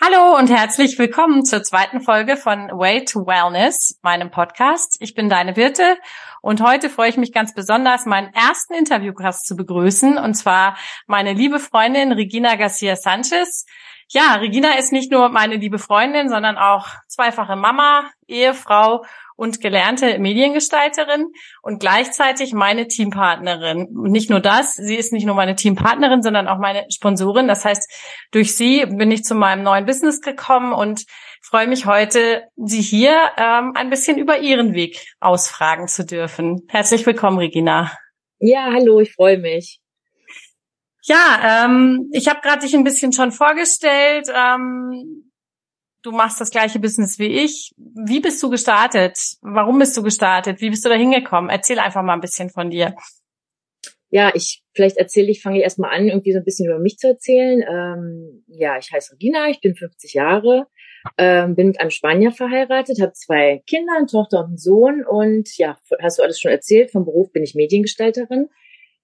Hallo und herzlich willkommen zur zweiten Folge von Way to Wellness, meinem Podcast. Ich bin deine Wirte und heute freue ich mich ganz besonders, meinen ersten Interviewgast zu begrüßen und zwar meine liebe Freundin Regina Garcia Sanchez. Ja, Regina ist nicht nur meine liebe Freundin, sondern auch zweifache Mama, Ehefrau und gelernte Mediengestalterin und gleichzeitig meine Teampartnerin. Und nicht nur das, sie ist nicht nur meine Teampartnerin, sondern auch meine Sponsorin. Das heißt, durch sie bin ich zu meinem neuen Business gekommen und freue mich heute, Sie hier ähm, ein bisschen über Ihren Weg ausfragen zu dürfen. Herzlich willkommen, Regina. Ja, hallo, ich freue mich. Ja, ähm, ich habe gerade dich ein bisschen schon vorgestellt. Ähm, du machst das gleiche Business wie ich. Wie bist du gestartet? Warum bist du gestartet? Wie bist du da hingekommen? Erzähl einfach mal ein bisschen von dir. Ja, ich vielleicht erzähle ich, fange ich erstmal an, irgendwie so ein bisschen über mich zu erzählen. Ähm, ja, ich heiße Regina, ich bin 50 Jahre, ähm, bin mit einem Spanier verheiratet, habe zwei Kinder, eine Tochter und einen Sohn und ja, hast du alles schon erzählt, vom Beruf bin ich Mediengestalterin.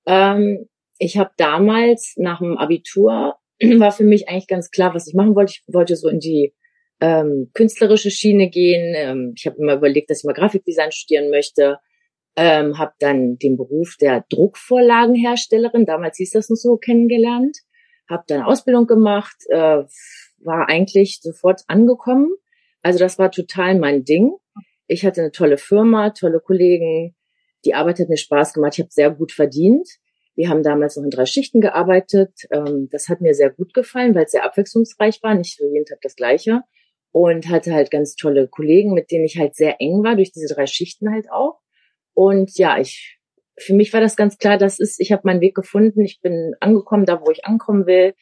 Ähm, ich habe damals nach dem Abitur war für mich eigentlich ganz klar, was ich machen wollte. Ich wollte so in die ähm, künstlerische Schiene gehen. Ähm, ich habe immer überlegt, dass ich mal Grafikdesign studieren möchte. Ähm, habe dann den Beruf der Druckvorlagenherstellerin, damals hieß das noch so, kennengelernt. Habe dann Ausbildung gemacht, äh, war eigentlich sofort angekommen. Also das war total mein Ding. Ich hatte eine tolle Firma, tolle Kollegen. Die Arbeit hat mir Spaß gemacht. Ich habe sehr gut verdient. Wir haben damals noch in drei Schichten gearbeitet. Ähm, das hat mir sehr gut gefallen, weil es sehr abwechslungsreich war, nicht so jeden Tag das Gleiche und hatte halt ganz tolle Kollegen, mit denen ich halt sehr eng war, durch diese drei Schichten halt auch. Und ja, ich, für mich war das ganz klar, das ist, ich habe meinen Weg gefunden, ich bin angekommen, da wo ich ankommen will.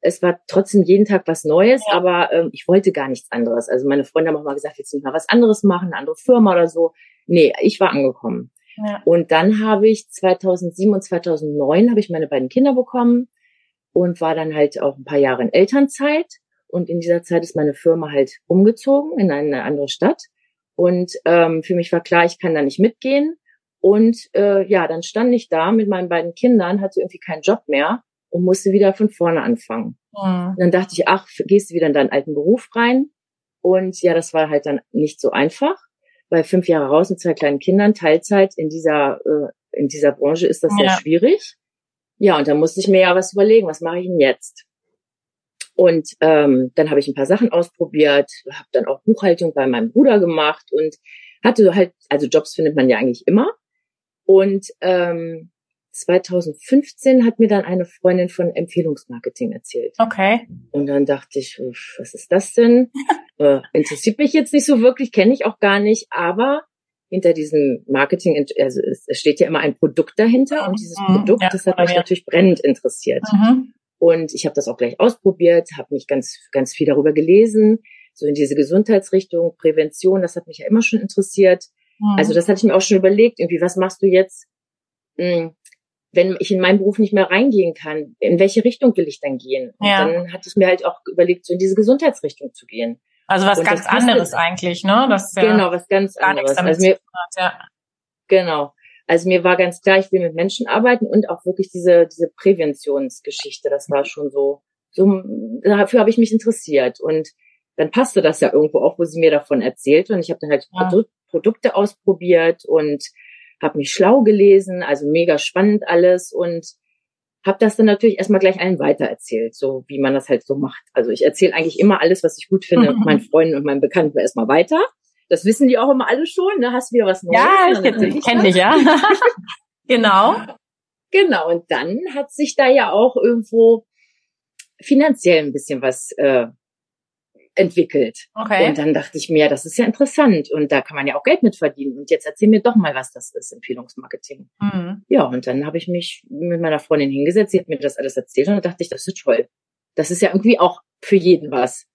Es war trotzdem jeden Tag was Neues, ja. aber ähm, ich wollte gar nichts anderes. Also meine Freunde haben auch mal gesagt, jetzt nicht mal was anderes machen, eine andere Firma oder so. Nee, ich war angekommen. Ja. Und dann habe ich 2007 und 2009 habe ich meine beiden Kinder bekommen und war dann halt auch ein paar Jahre in Elternzeit und in dieser Zeit ist meine Firma halt umgezogen in eine andere Stadt. Und ähm, für mich war klar, ich kann da nicht mitgehen. Und äh, ja, dann stand ich da mit meinen beiden Kindern, hatte irgendwie keinen Job mehr und musste wieder von vorne anfangen. Mhm. dann dachte ich, ach, gehst du wieder in deinen alten Beruf rein? Und ja, das war halt dann nicht so einfach, weil fünf Jahre raus mit zwei kleinen Kindern, Teilzeit in dieser, äh, in dieser Branche ist das ja. sehr schwierig. Ja, und da musste ich mir ja was überlegen, was mache ich denn jetzt? Und ähm, dann habe ich ein paar Sachen ausprobiert, habe dann auch Buchhaltung bei meinem Bruder gemacht und hatte halt, also Jobs findet man ja eigentlich immer. Und ähm, 2015 hat mir dann eine Freundin von Empfehlungsmarketing erzählt. Okay. Und dann dachte ich, was ist das denn? äh, interessiert mich jetzt nicht so wirklich, kenne ich auch gar nicht, aber hinter diesem Marketing, also es, steht ja immer ein Produkt dahinter und dieses mhm, Produkt, ja, das hat mich ja. natürlich brennend interessiert. Mhm. Und ich habe das auch gleich ausprobiert, habe mich ganz, ganz viel darüber gelesen, so in diese Gesundheitsrichtung, Prävention, das hat mich ja immer schon interessiert. Mhm. Also das hatte ich mir auch schon überlegt, irgendwie, was machst du jetzt, hm, wenn ich in meinen Beruf nicht mehr reingehen kann? In welche Richtung will ich dann gehen? Und ja. dann hatte ich mir halt auch überlegt, so in diese Gesundheitsrichtung zu gehen. Also was Und ganz anderes eigentlich, ne? Das ja genau, was ganz anderes. Also mir, hat, ja. Genau. Also mir war ganz klar, ich will mit Menschen arbeiten und auch wirklich diese, diese Präventionsgeschichte. Das war schon so, so, dafür habe ich mich interessiert. Und dann passte das ja irgendwo auch, wo sie mir davon erzählt. Und ich habe dann halt ja. Produ Produkte ausprobiert und habe mich schlau gelesen, also mega spannend alles und habe das dann natürlich erstmal gleich allen weitererzählt, so wie man das halt so macht. Also ich erzähle eigentlich immer alles, was ich gut finde, meinen Freunden und meinen Bekannten erstmal weiter. Das wissen die auch immer alle schon. Ne? Hast du wieder was Neues? Ja, ich kenne dich, ja. genau. Genau. Und dann hat sich da ja auch irgendwo finanziell ein bisschen was äh, entwickelt. Okay. Und dann dachte ich mir, das ist ja interessant und da kann man ja auch Geld mit verdienen. Und jetzt erzähl mir doch mal, was das ist, Empfehlungsmarketing. Mhm. Ja, und dann habe ich mich mit meiner Freundin hingesetzt, sie hat mir das alles erzählt und dachte ich, das ist toll. Das ist ja irgendwie auch für jeden was.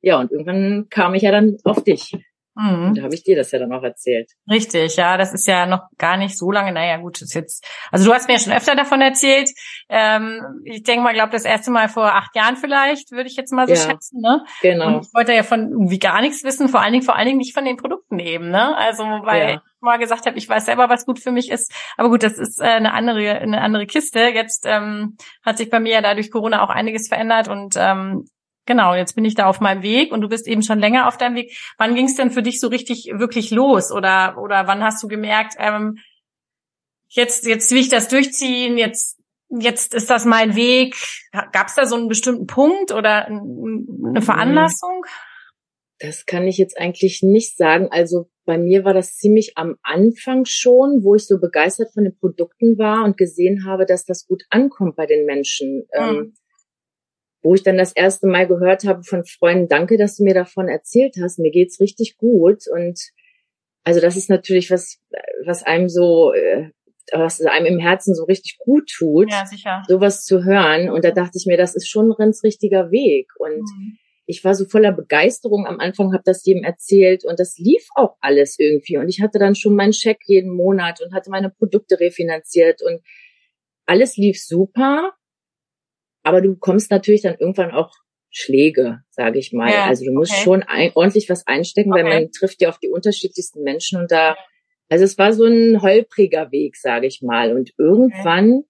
Ja, und irgendwann kam ich ja dann auf dich. Mhm. Da habe ich dir das ja dann auch erzählt. Richtig, ja, das ist ja noch gar nicht so lange. Naja, gut, ist jetzt. Also du hast mir ja schon öfter davon erzählt. Ähm, ich denke mal, glaube das erste Mal vor acht Jahren vielleicht, würde ich jetzt mal so ja, schätzen. Ne? Genau. Und ich wollte ja von irgendwie gar nichts wissen, vor allen Dingen, vor allen Dingen nicht von den Produkten eben. Ne? Also weil ja. ich mal gesagt habe, ich weiß selber, was gut für mich ist. Aber gut, das ist äh, eine andere, eine andere Kiste. Jetzt ähm, hat sich bei mir ja dadurch Corona auch einiges verändert und ähm, genau, jetzt bin ich da auf meinem Weg und du bist eben schon länger auf deinem Weg. Wann ging es denn für dich so richtig wirklich los? Oder oder wann hast du gemerkt, ähm, jetzt jetzt will ich das durchziehen, jetzt jetzt ist das mein Weg. Gab es da so einen bestimmten Punkt oder eine Veranlassung? Das kann ich jetzt eigentlich nicht sagen. Also bei mir war das ziemlich am Anfang schon, wo ich so begeistert von den Produkten war und gesehen habe, dass das gut ankommt bei den Menschen. Mhm. Ähm, wo ich dann das erste Mal gehört habe von Freunden, danke, dass du mir davon erzählt hast, mir geht's richtig gut. Und also das ist natürlich was, was einem so, äh, was einem im Herzen so richtig gut tut, ja, sicher. sowas zu hören. Und da dachte ich mir, das ist schon ein ganz richtiger Weg. Und mhm. ich war so voller Begeisterung am Anfang, habe das jedem erzählt und das lief auch alles irgendwie. Und ich hatte dann schon meinen Scheck jeden Monat und hatte meine Produkte refinanziert und alles lief super. Aber du bekommst natürlich dann irgendwann auch Schläge, sage ich mal. Ja, also du musst okay. schon ein, ordentlich was einstecken, okay. weil man trifft ja auf die unterschiedlichsten Menschen und da, also es war so ein holpriger Weg, sage ich mal. Und irgendwann okay.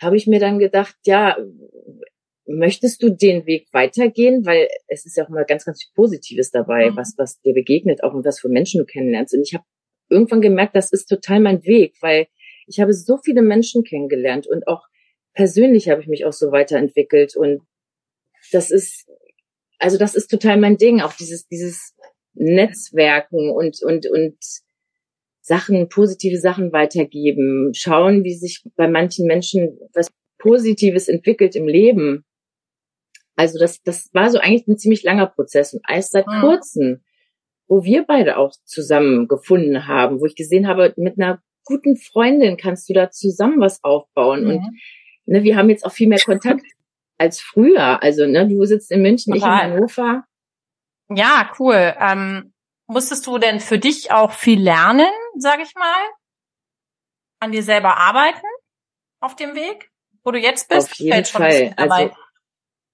habe ich mir dann gedacht, ja, möchtest du den Weg weitergehen? Weil es ist ja auch immer ganz, ganz viel Positives dabei, mhm. was, was dir begegnet, auch und was für Menschen du kennenlernst. Und ich habe irgendwann gemerkt, das ist total mein Weg, weil ich habe so viele Menschen kennengelernt und auch persönlich habe ich mich auch so weiterentwickelt und das ist, also das ist total mein Ding, auch dieses, dieses Netzwerken und, und, und Sachen, positive Sachen weitergeben, schauen, wie sich bei manchen Menschen was Positives entwickelt im Leben. Also das, das war so eigentlich ein ziemlich langer Prozess und erst seit mhm. kurzem, wo wir beide auch zusammen gefunden haben, wo ich gesehen habe, mit einer guten Freundin kannst du da zusammen was aufbauen mhm. und ne, wir haben jetzt auch viel mehr Kontakt als früher. Also, ne, du sitzt in München, Total. ich in Hannover. Ja, cool. Ähm, musstest du denn für dich auch viel lernen, sag ich mal? An dir selber arbeiten auf dem Weg, wo du jetzt bist? Auf jeden Fall. Also,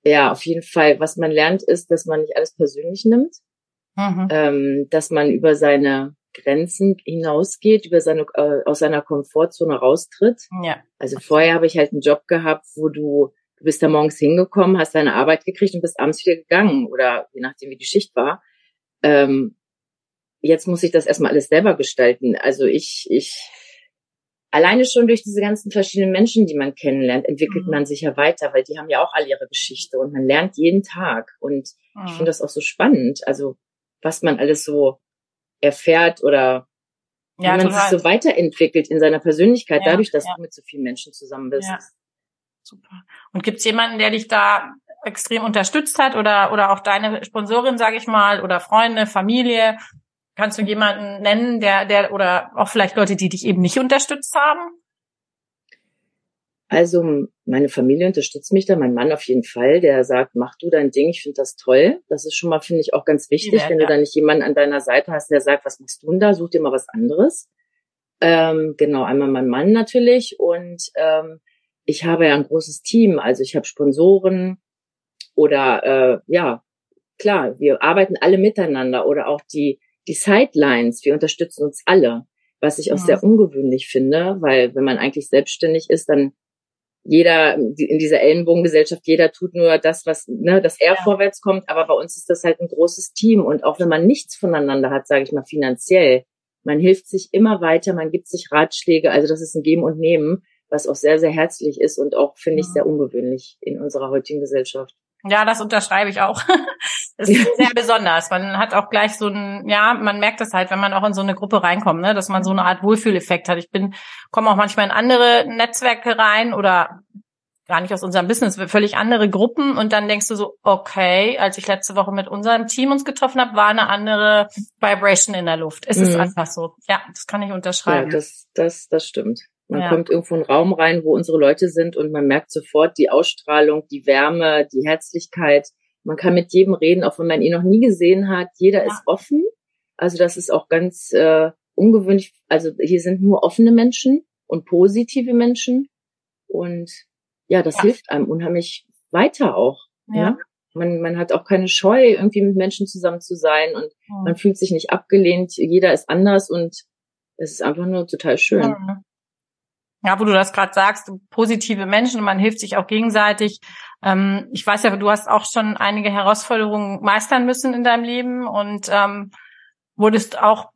ja, auf jeden Fall. Was man lernt, ist, dass man nicht alles persönlich nimmt, mhm. ähm, dass man über seine Grenzen hinausgeht, über seine, äh, aus seiner Komfortzone raustritt. Ja. Also vorher habe ich halt einen Job gehabt, wo du, du bist da morgens hingekommen, hast deine Arbeit gekriegt und bist abends wieder gegangen oder je nachdem, wie die Schicht war. Ähm, jetzt muss ich das erstmal alles selber gestalten. Also ich, ich, alleine schon durch diese ganzen verschiedenen Menschen, die man kennenlernt, entwickelt mhm. man sich ja weiter, weil die haben ja auch alle ihre Geschichte und man lernt jeden Tag. Und mhm. ich finde das auch so spannend. Also was man alles so erfährt oder ja, man total. sich so weiterentwickelt in seiner Persönlichkeit, ja, dadurch, dass ja. du mit so vielen Menschen zusammen bist. Ja. Super. Und gibt's jemanden, der dich da extrem unterstützt hat oder oder auch deine Sponsorin, sage ich mal, oder Freunde, Familie? Kannst du jemanden nennen, der der oder auch vielleicht Leute, die dich eben nicht unterstützt haben? Also meine Familie unterstützt mich da, mein Mann auf jeden Fall, der sagt, mach du dein Ding, ich finde das toll. Das ist schon mal, finde ich, auch ganz wichtig, ja, wenn ja. du da nicht jemanden an deiner Seite hast, der sagt, was machst du denn da, such dir mal was anderes. Ähm, genau, einmal mein Mann natürlich und ähm, ich habe ja ein großes Team, also ich habe Sponsoren oder äh, ja, klar, wir arbeiten alle miteinander oder auch die, die Sidelines, wir unterstützen uns alle, was ich auch ja. sehr ungewöhnlich finde, weil wenn man eigentlich selbstständig ist, dann jeder in dieser Ellenbogengesellschaft, jeder tut nur das, was, ne, dass er ja. vorwärts kommt. Aber bei uns ist das halt ein großes Team. Und auch wenn man nichts voneinander hat, sage ich mal finanziell, man hilft sich immer weiter, man gibt sich Ratschläge. Also das ist ein Geben und Nehmen, was auch sehr, sehr herzlich ist und auch, finde ich, sehr ungewöhnlich in unserer heutigen Gesellschaft. Ja, das unterschreibe ich auch. Das ist sehr besonders. Man hat auch gleich so ein, ja, man merkt das halt, wenn man auch in so eine Gruppe reinkommt, ne, dass man so eine Art Wohlfühleffekt hat. Ich bin, komme auch manchmal in andere Netzwerke rein oder gar nicht aus unserem Business, völlig andere Gruppen und dann denkst du so, okay, als ich letzte Woche mit unserem Team uns getroffen habe, war eine andere Vibration in der Luft. Es mhm. ist einfach so. Ja, das kann ich unterschreiben. Ja, das, das, das stimmt. Man ja. kommt irgendwo in einen Raum rein, wo unsere Leute sind und man merkt sofort die Ausstrahlung, die Wärme, die Herzlichkeit. Man kann mit jedem reden, auch wenn man ihn noch nie gesehen hat. Jeder ja. ist offen. Also das ist auch ganz äh, ungewöhnlich. Also hier sind nur offene Menschen und positive Menschen. Und ja, das ja. hilft einem unheimlich weiter auch. Ja. ja. Man, man hat auch keine Scheu, irgendwie mit Menschen zusammen zu sein und mhm. man fühlt sich nicht abgelehnt. Jeder ist anders und es ist einfach nur total schön. Mhm. Ja, wo du das gerade sagst, positive Menschen, man hilft sich auch gegenseitig. Ähm, ich weiß ja, du hast auch schon einige Herausforderungen meistern müssen in deinem Leben und ähm, wurdest auch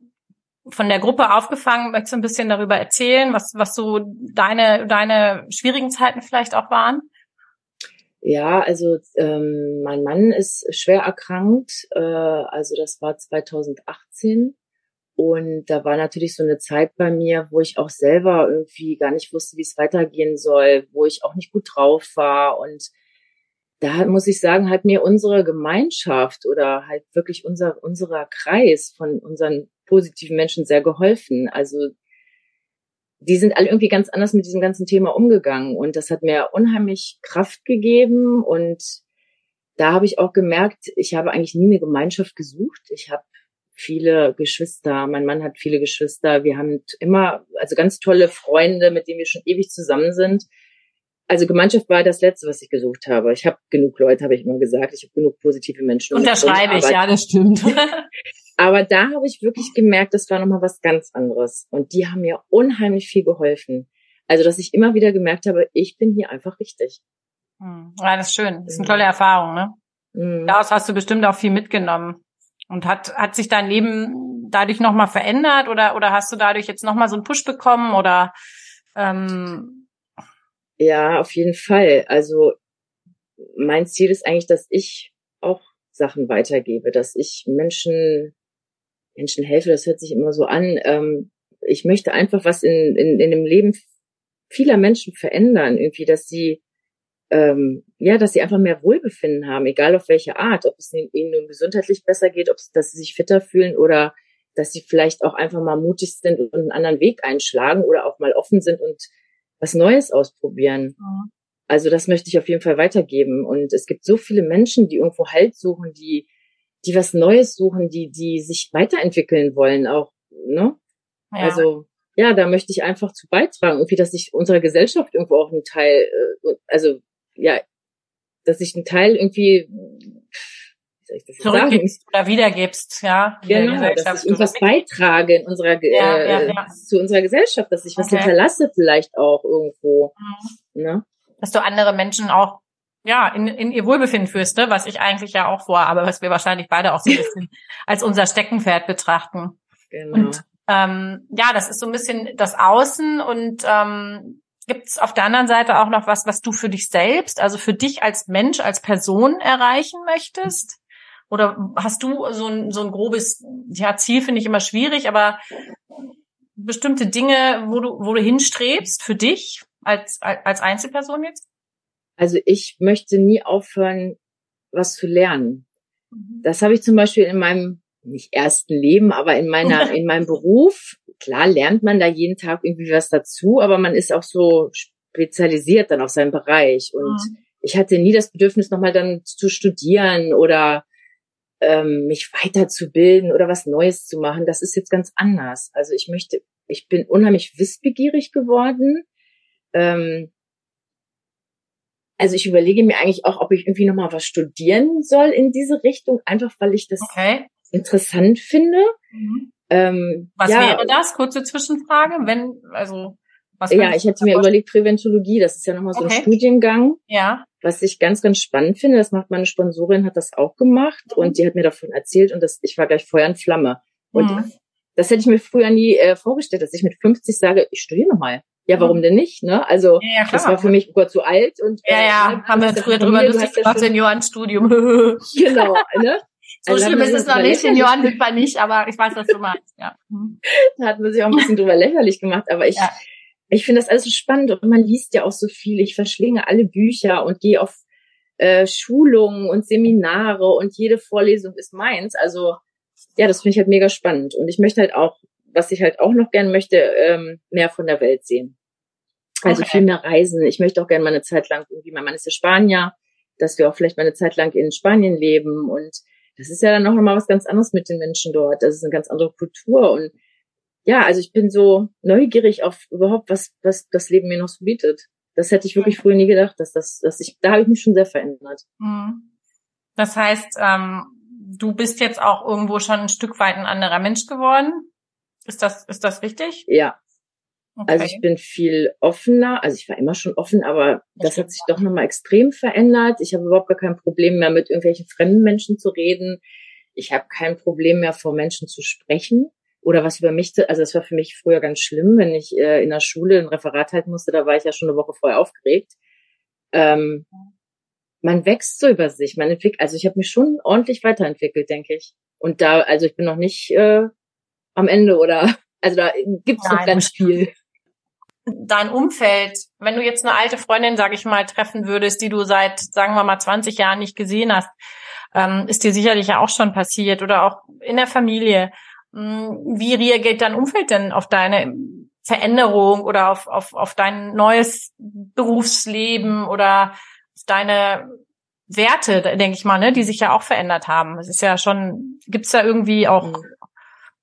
von der Gruppe aufgefangen. Möchtest du ein bisschen darüber erzählen, was, was so deine, deine schwierigen Zeiten vielleicht auch waren? Ja, also ähm, mein Mann ist schwer erkrankt. Äh, also das war 2018. Und da war natürlich so eine Zeit bei mir, wo ich auch selber irgendwie gar nicht wusste, wie es weitergehen soll, wo ich auch nicht gut drauf war. Und da muss ich sagen, hat mir unsere Gemeinschaft oder halt wirklich unser, unserer Kreis von unseren positiven Menschen sehr geholfen. Also die sind alle irgendwie ganz anders mit diesem ganzen Thema umgegangen. Und das hat mir unheimlich Kraft gegeben. Und da habe ich auch gemerkt, ich habe eigentlich nie eine Gemeinschaft gesucht. Ich habe viele Geschwister. Mein Mann hat viele Geschwister. Wir haben immer, also ganz tolle Freunde, mit denen wir schon ewig zusammen sind. Also Gemeinschaft war das Letzte, was ich gesucht habe. Ich habe genug Leute, habe ich immer gesagt. Ich habe genug positive Menschen. Unterschreibe ich, ja, das stimmt. aber da habe ich wirklich gemerkt, das war nochmal was ganz anderes. Und die haben mir unheimlich viel geholfen. Also, dass ich immer wieder gemerkt habe, ich bin hier einfach richtig. Hm. Ja, das ist schön. Das ist eine tolle Erfahrung, ne? Mhm. Daraus hast du bestimmt auch viel mitgenommen. Und hat, hat sich dein Leben dadurch nochmal verändert oder, oder hast du dadurch jetzt nochmal so einen Push bekommen oder ähm Ja, auf jeden Fall. Also mein Ziel ist eigentlich, dass ich auch Sachen weitergebe, dass ich Menschen, Menschen helfe, das hört sich immer so an. Ähm, ich möchte einfach was in, in, in dem Leben vieler Menschen verändern, irgendwie, dass sie ähm, ja, dass sie einfach mehr Wohlbefinden haben, egal auf welche Art, ob es ihnen nun gesundheitlich besser geht, ob es, dass sie sich fitter fühlen oder dass sie vielleicht auch einfach mal mutig sind und einen anderen Weg einschlagen oder auch mal offen sind und was Neues ausprobieren. Mhm. Also das möchte ich auf jeden Fall weitergeben. Und es gibt so viele Menschen, die irgendwo Halt suchen, die, die was Neues suchen, die, die sich weiterentwickeln wollen auch, ne? Ja. Also, ja, da möchte ich einfach zu beitragen, irgendwie, dass sich unserer Gesellschaft irgendwo auch ein Teil, äh, also ja, dass ich einen Teil irgendwie zurückgibst oder wiedergibst, ja. Genau, dass ich irgendwas beitrage in unserer ja, äh, ja, ja. zu unserer Gesellschaft, dass ich was okay. hinterlasse vielleicht auch irgendwo. Mhm. Ne? Dass du andere Menschen auch ja in, in ihr Wohlbefinden führst, ne? was ich eigentlich ja auch vor, aber was wir wahrscheinlich beide auch so ein bisschen als unser Steckenpferd betrachten. Genau. Und ähm, ja, das ist so ein bisschen das Außen und ähm, Gibt es auf der anderen Seite auch noch was, was du für dich selbst, also für dich als Mensch, als Person erreichen möchtest? Oder hast du so ein, so ein grobes, ja, Ziel finde ich immer schwierig, aber bestimmte Dinge, wo du, wo du hinstrebst für dich als, als Einzelperson jetzt? Also ich möchte nie aufhören, was zu lernen. Mhm. Das habe ich zum Beispiel in meinem nicht ersten Leben, aber in meiner in meinem Beruf klar lernt man da jeden Tag irgendwie was dazu, aber man ist auch so spezialisiert dann auf seinen Bereich. Und mhm. ich hatte nie das Bedürfnis, nochmal dann zu studieren oder ähm, mich weiterzubilden oder was Neues zu machen. Das ist jetzt ganz anders. Also ich möchte, ich bin unheimlich wissbegierig geworden. Ähm, also ich überlege mir eigentlich auch, ob ich irgendwie nochmal was studieren soll in diese Richtung, einfach weil ich das okay. interessant finde. Mhm. Ähm, was ja, wäre das? Kurze Zwischenfrage. Wenn, also, was Ja, ich hätte mir überlegt, Präventologie, das ist ja nochmal so okay. ein Studiengang. Ja. Was ich ganz, ganz spannend finde, das macht meine Sponsorin, hat das auch gemacht mhm. und die hat mir davon erzählt und das, ich war gleich Feuer und Flamme. Und mhm. das hätte ich mir früher nie äh, vorgestellt, dass ich mit 50 sage, ich studiere nochmal. Ja, warum mhm. denn nicht? Ne? Also ja, das war für mich oh Gott zu alt und ja, ja, äh, haben wir früher drüber lustig gemacht, Seniorenstudium. genau, ne? So also schlimm ist es noch nicht, Senioren sind wir nicht, aber ich weiß, was du meinst, ja. Mhm. Da hat man sich auch ein bisschen drüber lächerlich gemacht, aber ich, ja. ich finde das alles so spannend und man liest ja auch so viel. Ich verschlinge alle Bücher und gehe auf äh, Schulungen und Seminare und jede Vorlesung ist meins. Also ja, das finde ich halt mega spannend. Und ich möchte halt auch, was ich halt auch noch gern möchte, ähm, mehr von der Welt sehen. Also okay. viel mehr reisen. Ich möchte auch gerne mal eine Zeit lang, irgendwie, mein Mann ist ja Spanier, dass wir auch vielleicht mal eine Zeit lang in Spanien leben und das ist ja dann noch mal was ganz anderes mit den Menschen dort. Das ist eine ganz andere Kultur und ja, also ich bin so neugierig auf überhaupt was, was das Leben mir noch so bietet. Das hätte ich wirklich früher nie gedacht, dass das, dass ich, da habe ich mich schon sehr verändert. Mhm. Das heißt, ähm, du bist jetzt auch irgendwo schon ein Stück weit ein anderer Mensch geworden. Ist das, ist das richtig? Ja. Okay. Also ich bin viel offener, also ich war immer schon offen, aber das hat sich doch nochmal extrem verändert. Ich habe überhaupt gar kein Problem mehr, mit irgendwelchen fremden Menschen zu reden. Ich habe kein Problem mehr, vor Menschen zu sprechen oder was über mich, also das war für mich früher ganz schlimm, wenn ich äh, in der Schule ein Referat halten musste, da war ich ja schon eine Woche vorher aufgeregt. Ähm, man wächst so über sich, man entwickelt, also ich habe mich schon ordentlich weiterentwickelt, denke ich. Und da, also ich bin noch nicht äh, am Ende oder, also da gibt's Nein, noch ganz viel. Dein Umfeld, wenn du jetzt eine alte Freundin, sag ich mal, treffen würdest, die du seit, sagen wir mal, 20 Jahren nicht gesehen hast, ähm, ist dir sicherlich ja auch schon passiert oder auch in der Familie. Hm, wie reagiert dein Umfeld denn auf deine Veränderung oder auf, auf, auf dein neues Berufsleben oder auf deine Werte, denke ich mal, ne, die sich ja auch verändert haben. Es ist ja schon, gibt es da irgendwie auch, mhm.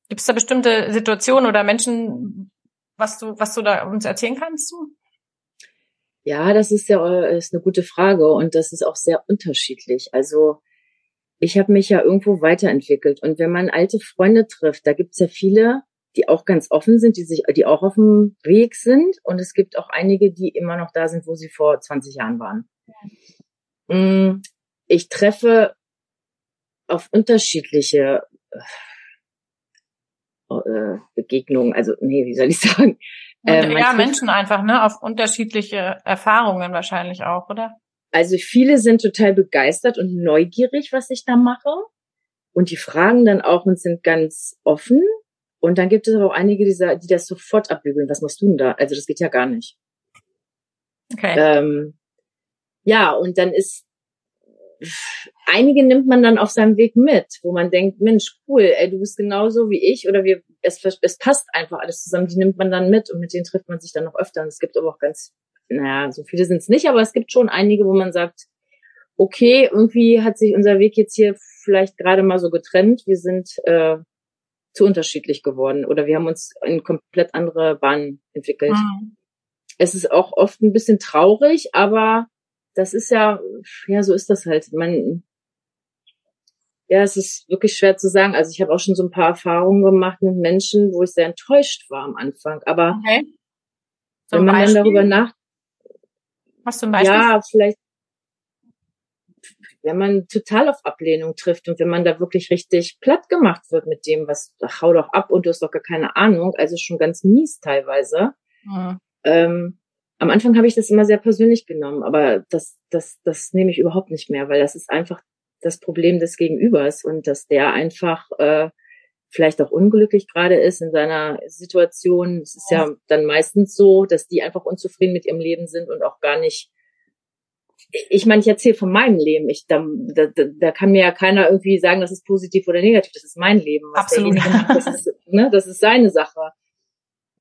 gibt es da bestimmte Situationen oder Menschen, was du, was du da uns erzählen kannst? Du? Ja, das ist ja ist eine gute Frage und das ist auch sehr unterschiedlich. Also ich habe mich ja irgendwo weiterentwickelt. Und wenn man alte Freunde trifft, da gibt's ja viele, die auch ganz offen sind, die sich, die auch auf dem Weg sind. Und es gibt auch einige, die immer noch da sind, wo sie vor 20 Jahren waren. Mm, ich treffe auf unterschiedliche äh, Begegnungen, also nee, wie soll ich sagen? Ähm, ja, Menschen einfach, ne? Auf unterschiedliche Erfahrungen wahrscheinlich auch, oder? Also viele sind total begeistert und neugierig, was ich da mache. Und die fragen dann auch und sind ganz offen. Und dann gibt es aber auch einige, die, die das sofort abbügeln. Was machst du denn da? Also das geht ja gar nicht. Okay. Ähm, ja, und dann ist einige nimmt man dann auf seinem Weg mit, wo man denkt, Mensch, cool, ey, du bist genauso wie ich oder wir, es, es passt einfach alles zusammen, die nimmt man dann mit und mit denen trifft man sich dann noch öfter. Und es gibt aber auch ganz naja, so viele sind es nicht, aber es gibt schon einige, wo man sagt, okay, irgendwie hat sich unser Weg jetzt hier vielleicht gerade mal so getrennt. Wir sind äh, zu unterschiedlich geworden oder wir haben uns in komplett andere Bahnen entwickelt. Mhm. Es ist auch oft ein bisschen traurig, aber das ist ja, ja, so ist das halt. Man, ja, es ist wirklich schwer zu sagen. Also ich habe auch schon so ein paar Erfahrungen gemacht mit Menschen, wo ich sehr enttäuscht war am Anfang. Aber okay. wenn man Beispiel? dann darüber nach, Hast du ein Beispiel? Ja, vielleicht, wenn man total auf Ablehnung trifft und wenn man da wirklich richtig platt gemacht wird mit dem, was, ach, hau doch ab und du hast doch gar keine Ahnung, also schon ganz mies teilweise. Mhm. Ähm, am Anfang habe ich das immer sehr persönlich genommen, aber das, das, das nehme ich überhaupt nicht mehr, weil das ist einfach das Problem des Gegenübers und dass der einfach äh, vielleicht auch unglücklich gerade ist in seiner Situation. Es ist ja dann meistens so, dass die einfach unzufrieden mit ihrem Leben sind und auch gar nicht. Ich meine, ich erzähle von meinem Leben. Ich, da, da, da kann mir ja keiner irgendwie sagen, das ist positiv oder negativ. Das ist mein Leben. Absolut. Macht, das, ist, ne, das ist seine Sache.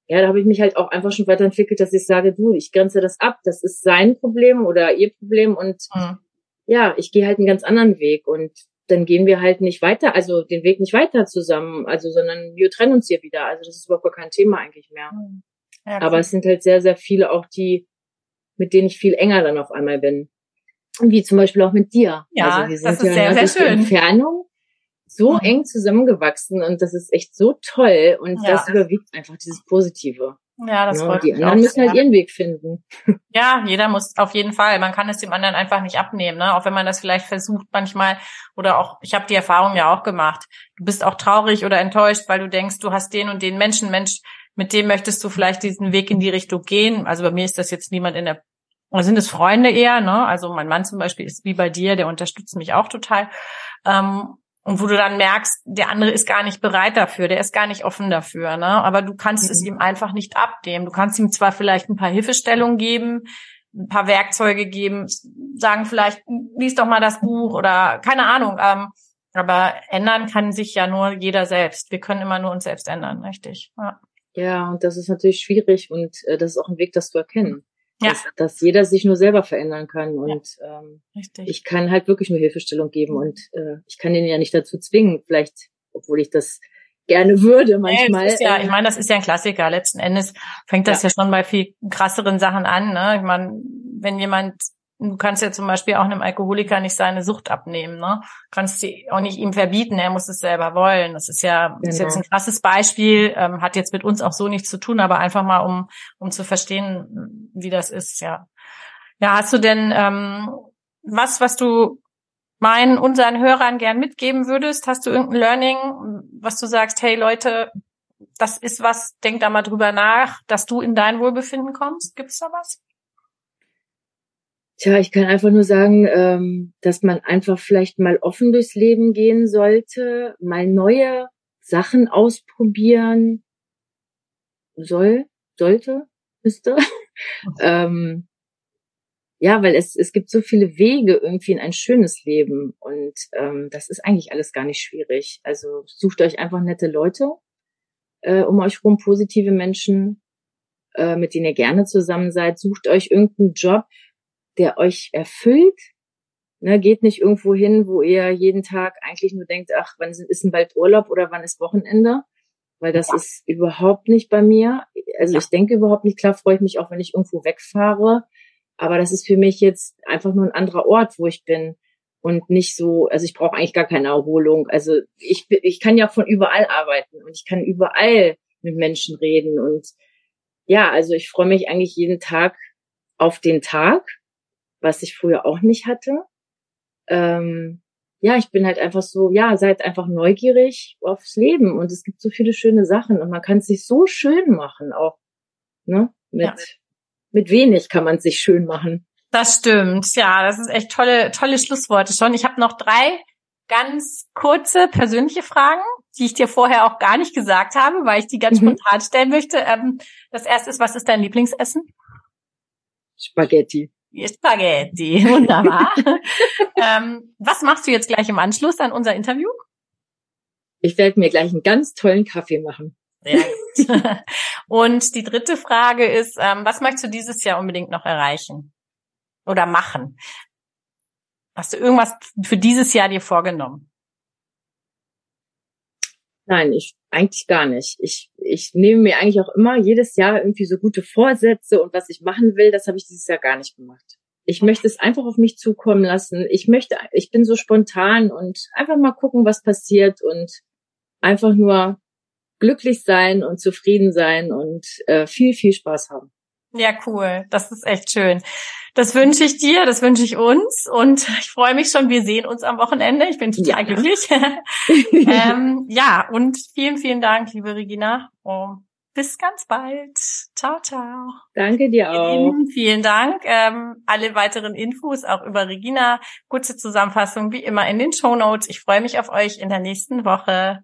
Ja, da habe ich mich halt auch einfach schon weiterentwickelt, dass ich sage, du, ich grenze das ab. Das ist sein Problem oder ihr Problem und mhm. ja, ich gehe halt einen ganz anderen Weg und dann gehen wir halt nicht weiter, also den Weg nicht weiter zusammen, also sondern wir trennen uns hier wieder. Also das ist überhaupt gar kein Thema eigentlich mehr. Hm. Ja, Aber es sind halt sehr, sehr viele auch die, mit denen ich viel enger dann auf einmal bin. Wie zum Beispiel auch mit dir. Ja, also wir sind das ist ja sehr, sehr schön. Entfernung so mhm. eng zusammengewachsen und das ist echt so toll und ja. das überwiegt einfach dieses Positive. Ja, das ja, freut Die anderen müssen halt ihren Weg finden. Ja, jeder muss auf jeden Fall. Man kann es dem anderen einfach nicht abnehmen, ne? Auch wenn man das vielleicht versucht manchmal oder auch. Ich habe die Erfahrung ja auch gemacht. Du bist auch traurig oder enttäuscht, weil du denkst, du hast den und den Menschen, Mensch, mit dem möchtest du vielleicht diesen Weg in die Richtung gehen. Also bei mir ist das jetzt niemand in der oder sind es Freunde eher, ne? Also mein Mann zum Beispiel ist wie bei dir, der unterstützt mich auch total. Ähm, und wo du dann merkst, der andere ist gar nicht bereit dafür, der ist gar nicht offen dafür, ne? Aber du kannst mhm. es ihm einfach nicht abnehmen. Du kannst ihm zwar vielleicht ein paar Hilfestellungen geben, ein paar Werkzeuge geben, sagen vielleicht, lies doch mal das Buch oder keine Ahnung. Ähm, aber ändern kann sich ja nur jeder selbst. Wir können immer nur uns selbst ändern, richtig? Ja, ja und das ist natürlich schwierig und äh, das ist auch ein Weg, das zu erkennen ja. dass, dass jeder sich nur selber verändern kann. Und ja, ähm, ich kann halt wirklich nur Hilfestellung geben und äh, ich kann ihn ja nicht dazu zwingen, vielleicht, obwohl ich das gerne würde manchmal. Nee, ja, ich meine, das ist ja ein Klassiker. Letzten Endes fängt das ja, ja schon bei viel krasseren Sachen an. Ne? Ich meine, wenn jemand du kannst ja zum Beispiel auch einem Alkoholiker nicht seine Sucht abnehmen, ne? Du kannst sie auch nicht ihm verbieten, er muss es selber wollen. Das ist ja genau. ist jetzt ein krasses Beispiel, ähm, hat jetzt mit uns auch so nichts zu tun, aber einfach mal um um zu verstehen, wie das ist, ja. Ja, hast du denn ähm, was, was du meinen unseren Hörern gern mitgeben würdest? Hast du irgendein Learning, was du sagst, hey Leute, das ist was, denk da mal drüber nach, dass du in dein Wohlbefinden kommst? Gibt's da was? Tja, ich kann einfach nur sagen, ähm, dass man einfach vielleicht mal offen durchs Leben gehen sollte, mal neue Sachen ausprobieren soll, sollte, müsste. ähm, ja, weil es, es gibt so viele Wege irgendwie in ein schönes Leben und ähm, das ist eigentlich alles gar nicht schwierig. Also sucht euch einfach nette Leute äh, um euch rum, positive Menschen, äh, mit denen ihr gerne zusammen seid. Sucht euch irgendeinen Job, der euch erfüllt. Ne, geht nicht irgendwo hin, wo ihr jeden Tag eigentlich nur denkt, ach, wann ist denn bald Urlaub oder wann ist Wochenende? Weil das ja. ist überhaupt nicht bei mir. Also ja. ich denke überhaupt nicht, klar freue ich mich auch, wenn ich irgendwo wegfahre. Aber das ist für mich jetzt einfach nur ein anderer Ort, wo ich bin und nicht so, also ich brauche eigentlich gar keine Erholung. Also ich, ich kann ja von überall arbeiten und ich kann überall mit Menschen reden und ja, also ich freue mich eigentlich jeden Tag auf den Tag was ich früher auch nicht hatte. Ähm, ja, ich bin halt einfach so, ja, seid einfach neugierig aufs Leben und es gibt so viele schöne Sachen und man kann es sich so schön machen, auch ne, mit ja. mit wenig kann man es sich schön machen. Das stimmt, ja, das ist echt tolle tolle Schlussworte schon. Ich habe noch drei ganz kurze persönliche Fragen, die ich dir vorher auch gar nicht gesagt habe, weil ich die ganz mhm. spontan stellen möchte. Ähm, das erste ist, was ist dein Lieblingsessen? Spaghetti. Spaghetti, wunderbar. ähm, was machst du jetzt gleich im Anschluss an unser Interview? Ich werde mir gleich einen ganz tollen Kaffee machen. Sehr gut. Und die dritte Frage ist, ähm, was möchtest du dieses Jahr unbedingt noch erreichen oder machen? Hast du irgendwas für dieses Jahr dir vorgenommen? Nein, ich eigentlich gar nicht. Ich, ich nehme mir eigentlich auch immer jedes Jahr irgendwie so gute Vorsätze und was ich machen will, das habe ich dieses Jahr gar nicht gemacht. Ich möchte es einfach auf mich zukommen lassen. Ich möchte, ich bin so spontan und einfach mal gucken, was passiert und einfach nur glücklich sein und zufrieden sein und äh, viel, viel Spaß haben. Ja, cool. Das ist echt schön. Das wünsche ich dir, das wünsche ich uns und ich freue mich schon. Wir sehen uns am Wochenende. Ich bin total ja. glücklich. ähm, ja, und vielen, vielen Dank, liebe Regina. Oh, bis ganz bald. Ciao, ciao. Danke dir auch. Vielen, vielen Dank. Ähm, alle weiteren Infos auch über Regina. Kurze Zusammenfassung wie immer in den Show Notes. Ich freue mich auf euch in der nächsten Woche.